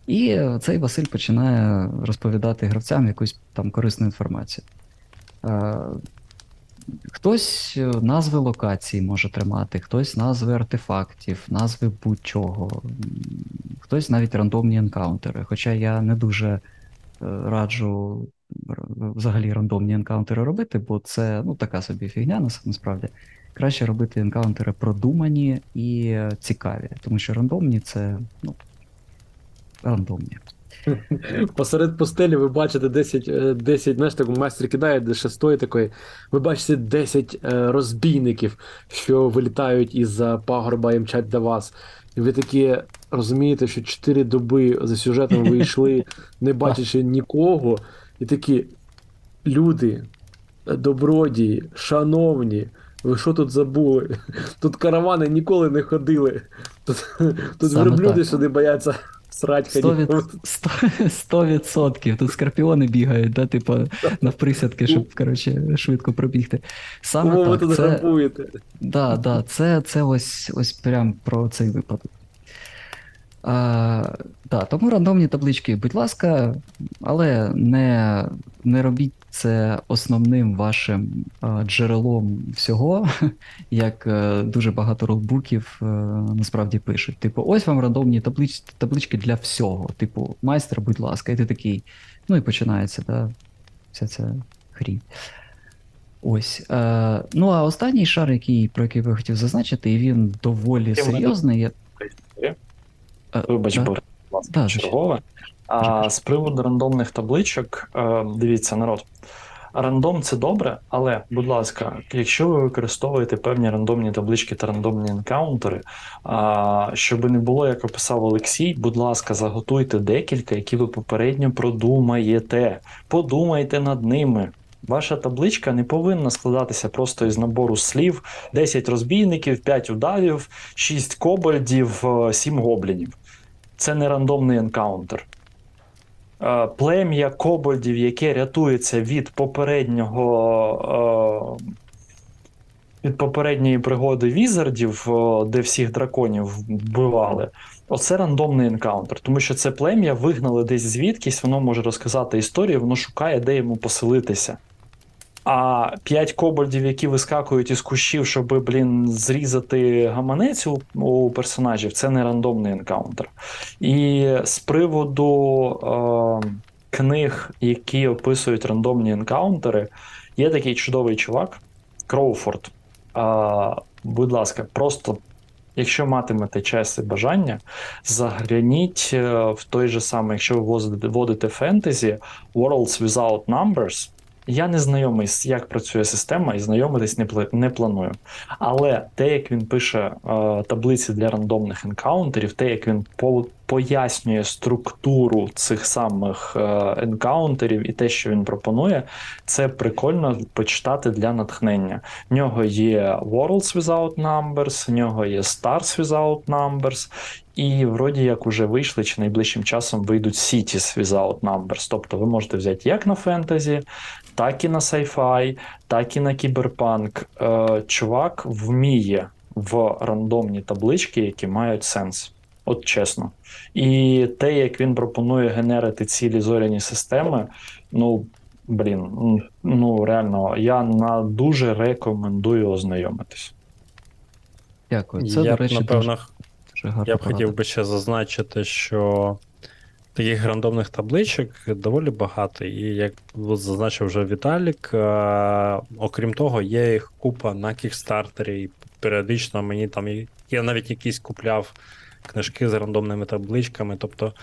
І е, цей Василь починає розповідати гравцям якусь там корисну інформацію. Хтось е, назви локацій може тримати, хтось назви артефактів, назви будь-чого, хтось навіть рандомні енкаунтери. Хоча я не дуже е, раджу взагалі рандомні енкаунтери робити, бо це ну, така собі фігня насправді. Краще робити енкаунтери продумані і е, цікаві, тому що рандомні це ну, рандомні. [LAUGHS] Посеред пустелі ви бачите 10, е, 10 знаєш, так майстер кидає де шестої такої. Ви бачите 10 е, розбійників, що вилітають із-за пагорба і мчать до вас. І ви такі розумієте, що 4 доби за сюжетом ви йшли, [LAUGHS] не бачачи нікого, і такі люди, добродії, шановні. Ви що тут забули? [LAUGHS] Тут каравани ніколи не ходили. Тут, тут верблюди сюди бояться срать [LAUGHS] Сто сто- відсотків. Тут скорпіони бігають, да, типу, навприсядки, щоб коротше, швидко пробігти. Саме ви так, тут це, грабуєте? да, да, це, це ось, ось прям про цей випадок. А, да, тому рандомні таблички, будь ласка, але не, не робіть це основним вашим джерелом всього, як е, дуже багато рулбуків е, насправді пишуть. Типу, ось вам рандомні таблич, таблички для всього. Типу, майстер, будь ласка, і ти такий. Ну і починається, да, вся ця хрінь. Ось. Е, ну, а останній шар, який, про який я хотів зазначити, і він доволі серйозний. Е, Вибач, ласка, чергове. А з приводу рандомних табличок, е, дивіться, народ. Рандом це добре, але, будь ласка, якщо ви використовуєте певні рандомні таблички та рандомні енкаунтери, щоб не було, як описав Олексій, будь ласка, заготуйте декілька, які ви попередньо продумаєте. Подумайте над ними. Ваша табличка не повинна складатися просто із набору слів: 10 розбійників, 5 удавів, 6 кобольдів, 7 гоблінів. Це не рандомний encounter. Е, Плем'я кобольдів, яке рятується від попереднього. е, Від попередньої пригоди wizard ів, е, де всіх драконів вбивали, оце рандомний encounter, тому що це плем'я вигнали десь звідкись, воно може розказати історію, воно шукає, де йому поселитися. А п'ять кобальдів, які вискакують із кущів, щоб, блін, зрізати гаманець у, у персонажів, це не рандомний енкаунтер. І з приводу е, книг, які описують рандомні енкаунтери, є такий чудовий чувак Кроуфорд. Е, будь ласка, просто. Якщо матимете час і бажання, загляніть е, в той же самий, якщо ви вводите фентезі Worlds Without Numbers. Я не знайомий як працює система і знайомитись не, не планую. Але те, як він пише е, таблиці для рандомних енкаунтерів, те, як він по- пояснює структуру цих самих е, енкаунтерів і те, що він пропонує, це прикольно почитати для натхнення. В нього є Worlds Without Numbers, в нього є Stars Without Numbers, і вроді як уже вийшли, чи найближчим часом вийдуть Cities Without Numbers. Тобто ви можете взяти як на фентезі, так і на sci-fi, так і на кіберпанк. Е, чувак вміє в рандомні таблички, які мають сенс. От чесно. І те, як він пропонує генерити цілі зоряні системи, ну. Блін, ну реально, я на дуже рекомендую ознайомитись. Дякую. Це, я до речі, напевно, дуже, дуже я б хотів би ще зазначити, що таких рандомних табличок доволі багато. І як зазначив вже Віталік, е, окрім того, є їх купа на кікстартері, і періодично мені там я навіть якісь купляв книжки з рандомними табличками. Тобто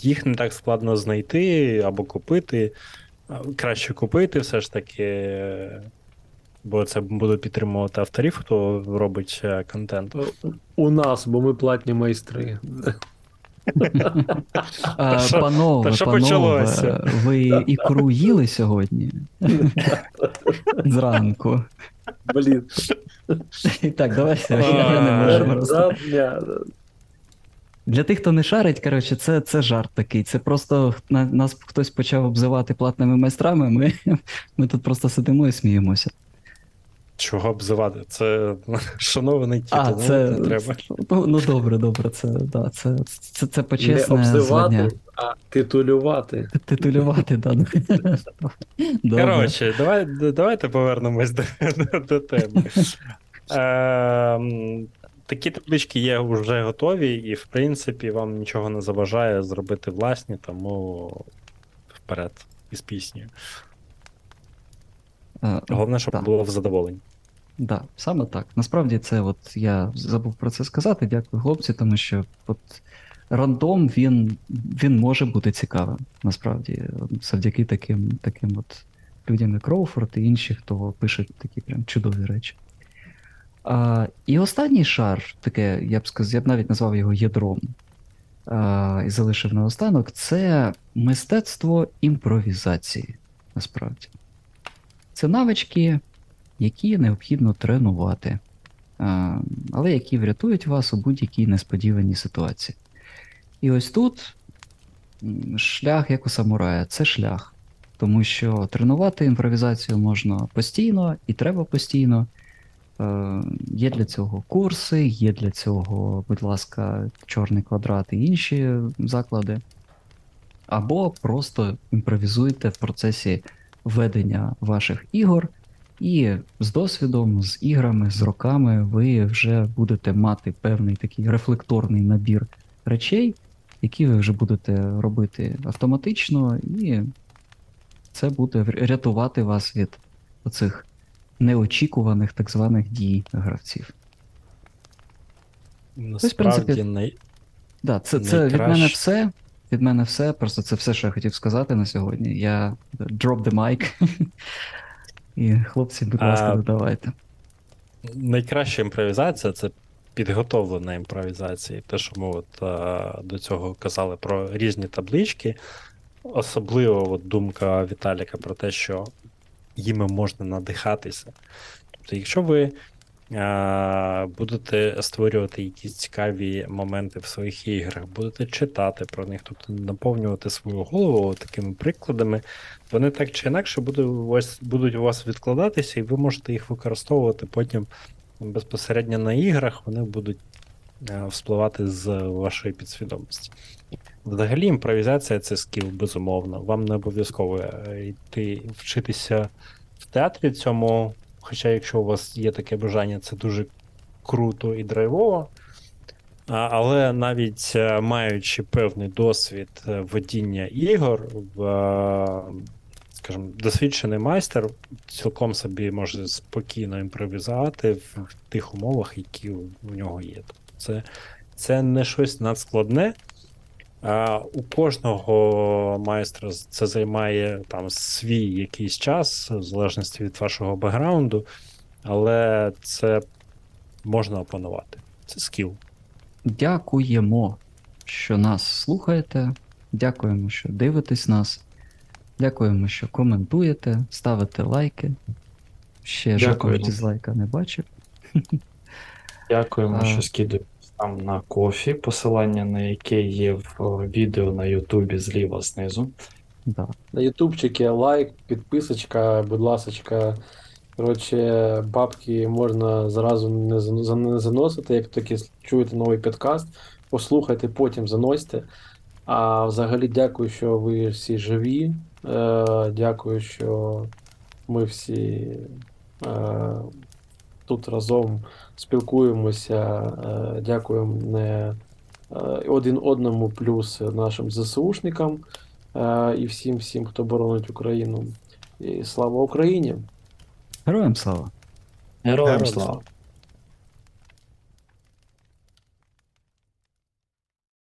їх не так складно знайти або купити. Краще купити, все ж таки. е, Бо це буде підтримувати авторів, хто робить е, контент. У нас, бо ми платні майстри. Та панове, та панове, ви ікру їли сьогодні? Зранку. Блін. Так. Я не можу Для тих, хто не шарить, коротше, це, це жарт такий. Це просто на, нас хтось почав обзивати платними майстрами. Ми, ми тут просто сидимо і сміємося. Чого обзивати? Це шанований титул, А, ну, це. не треба. Ну, ну добре, добре, це, да, це, це, це Не почесне обзивати, звання. а титулювати. Титулювати, да. [LAUGHS] ну. Коротше, давай, давайте повернемось до, до, до теми. Ем, такі таблички є вже готові, і, в принципі, вам нічого не заважає зробити власні, тому вперед із піснею. Е, Головне, щоб так. було в задоволенні. Да, саме так. Насправді це от я забув про це сказати. Дякую, хлопці, тому що от рандом він, він може бути цікавим. Насправді, завдяки таким, таким от людям, як Кроуфорд і інші, хто пишуть такі прям чудові речі. А, і останній шар, таке, я б сказав, я б навіть назвав його ядром. А, і залишив наостанок, це мистецтво імпровізації. Насправді. Це навички, які необхідно тренувати, але які врятують вас у будь-якій несподіваній ситуації. І ось тут шлях, як у самурая, це шлях. Тому що тренувати імпровізацію можна постійно і треба постійно. Е, Є для цього курси, є для цього, будь ласка, чорний квадрат і інші заклади. Або просто імпровізуйте в процесі ведення ваших ігор, і з досвідом, з іграми, з роками ви вже будете мати певний такий рефлекторний набір речей, які ви вже будете робити автоматично, і це буде рятувати вас від оцих неочікуваних так званих дій гравців. Насправді, принципі, най... Да, це, це від мене все. Від мене все. Просто це все, що я хотів сказати на сьогодні. Я drop the mic. [LAUGHS] І хлопці, будь ласка, А, додавайте. найкраща імпровізація це підготовлена імпровізація. Те, що ми от, а, до цього казали про різні таблички. Особливо от, думка Віталіка про те, що їми можна надихатися. Тобто, якщо ви будете створювати якісь цікаві моменти в своїх іграх, будете читати про них, тобто наповнювати свою голову такими прикладами, вони так чи інакше будуть у вас, відкладатися, і ви можете їх використовувати потім безпосередньо на іграх, вони будуть е, вспливати з вашої підсвідомості. Взагалі, імпровізація це скіл, безумовно. Вам не обов'язково е, йти вчитися в театрі цьому. Хоча, якщо у вас є таке бажання, це дуже круто і драйвово. Але навіть е, маючи певний досвід е, водіння ігор, е, скажімо, досвідчений майстер цілком собі може спокійно імпровізувати в тих умовах, які у нього є. Тобто Це, це не щось надскладне. А у кожного майстра це займає там свій якийсь час, в залежності від вашого бекграунду, але це можна опанувати. Це скіл. Дякуємо, що нас слухаєте. Дякуємо, що дивитесь нас. Дякуємо, що коментуєте, ставите лайки. Ще жодного дізлайка не бачив. [LAUGHS] Дякуємо, А. що скидуєте там на кофі, посилання на яке є в відео на Ютубі зліва знизу. Да. На ютубчики лайк, підписочка, будь ласочка. Коротше, бабки можна зразу не заносити, як тільки чуєте новий підкаст, послухайте, потім заносьте. А взагалі дякую, що ви всі живі. Е, дякую, що ми всі е, тут разом спілкуємося. Е, дякуємо не е, один одному, плюс нашим ЗСУшникам е, і всім, всім, хто боронить Україну. І слава Україні! Героям слава! Героям слава.